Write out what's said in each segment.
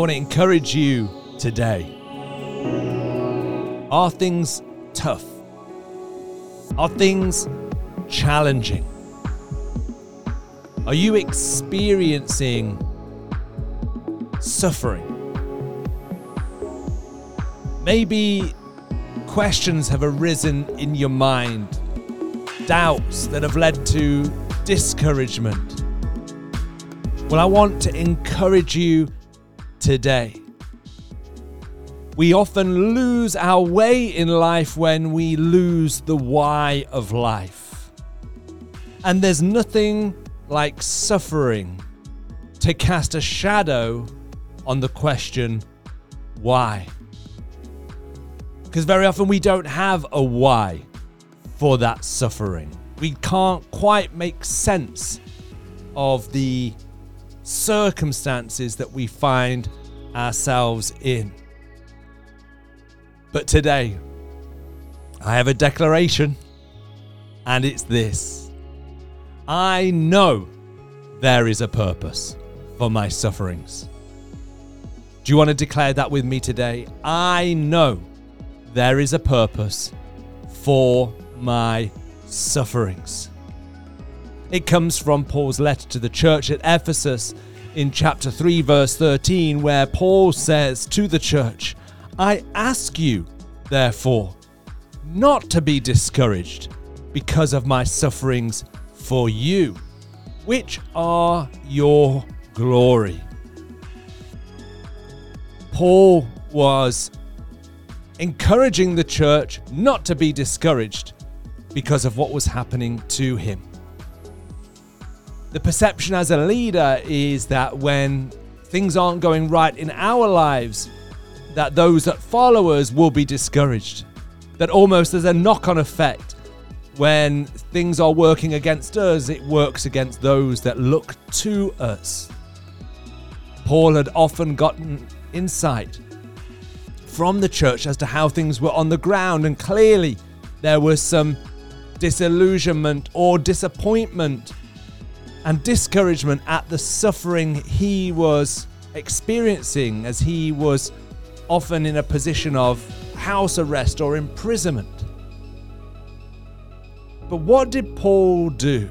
want to encourage you today. Are things tough? Are things challenging? Are you experiencing suffering? Maybe questions have arisen in your mind, doubts that have led to discouragement. Well, I want to encourage you today. We often lose our way in life when we lose the why of life. And there's nothing like suffering to cast a shadow on the question, why? Because very often we don't have a why for that suffering. We can't quite make sense of the circumstances that we find ourselves in. But today, I have a declaration, and it's this I know there is a purpose for my sufferings. Do you want to declare that with me today? I know there is a purpose for my sufferings. It comes from Paul's letter to the church at Ephesus in chapter 3, verse 13, where Paul says to the church, I ask you, therefore, not to be discouraged because of my sufferings for you, which are your glory. Paul was encouraging the church not to be discouraged because of what was happening to him. The perception as a leader is that when things aren't going right in our lives, that those that follow us will be discouraged. That almost there's a knock on effect. When things are working against us, it works against those that look to us. Paul had often gotten insight from the church as to how things were on the ground, and clearly there was some disillusionment or disappointment and discouragement at the suffering he was experiencing as he was often in a position of house arrest or imprisonment. But what did Paul do?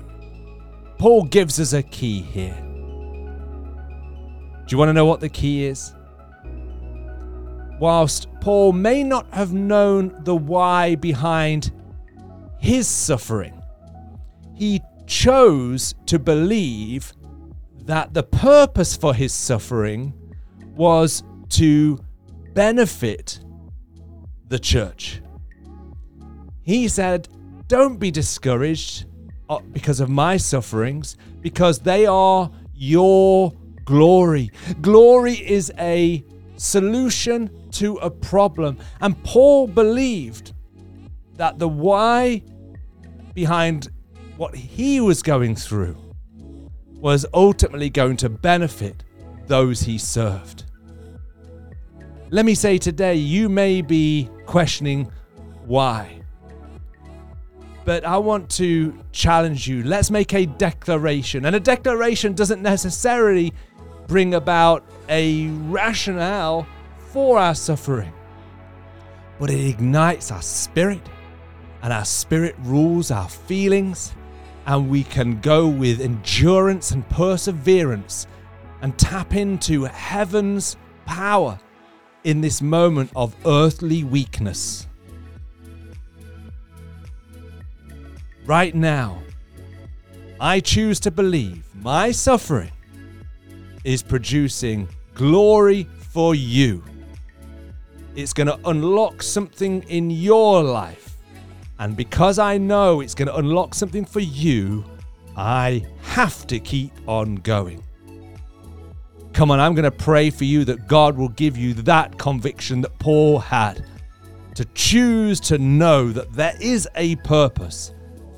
Paul gives us a key here. Do you want to know what the key is? Whilst Paul may not have known the why behind his suffering, he chose to believe that the purpose for his suffering was to benefit the church. He said, Don't be discouraged uh, because of my sufferings, because they are your glory. Glory is a solution to a problem. And Paul believed that the why behind what he was going through was ultimately going to benefit those he served. Let me say today, you may be questioning why. But I want to challenge you. Let's make a declaration. And a declaration doesn't necessarily bring about a rationale for our suffering, but it ignites our spirit, and our spirit rules our feelings, and we can go with endurance and perseverance and tap into heaven's power in this moment of earthly weakness. Right now, I choose to believe my suffering is producing glory for you. It's going to unlock something in your life and because I know it's going to unlock something for you, I have to keep on going. Come on, I'm going to pray for you that God will give you that conviction that Paul had to choose to know that there is a purpose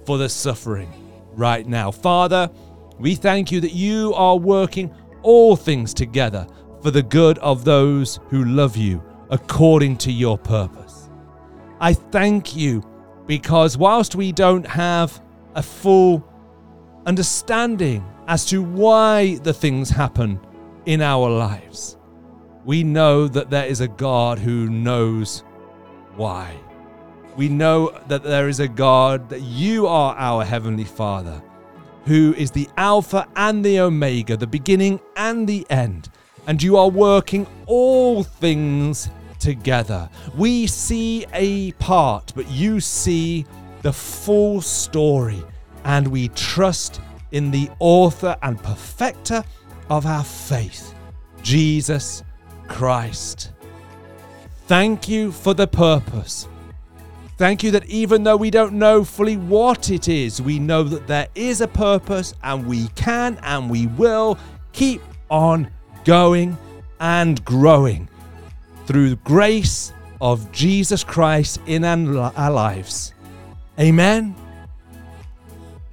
for the suffering right now. Father, we thank you that you are working all things together for the good of those who love you according to your purpose. I thank you because whilst we don't have a full understanding as to why the things happen in our lives, we know that there is a God who knows why. We know that there is a God, that you are our Heavenly Father, who is the Alpha and the Omega, the beginning and the end. And you are working all things together. We see a part, but you see the full story. And we trust in the author and perfecter of our faith, Jesus Christ. Thank you for the purpose. Thank you that even though we don't know fully what it is, we know that there is a purpose and we can and we will keep on going and growing through the grace of Jesus Christ in our lives. Amen.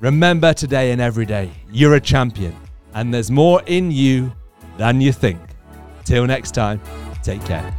Remember today and every day, you're a champion, and there's more in you than you think. Till next time, take care.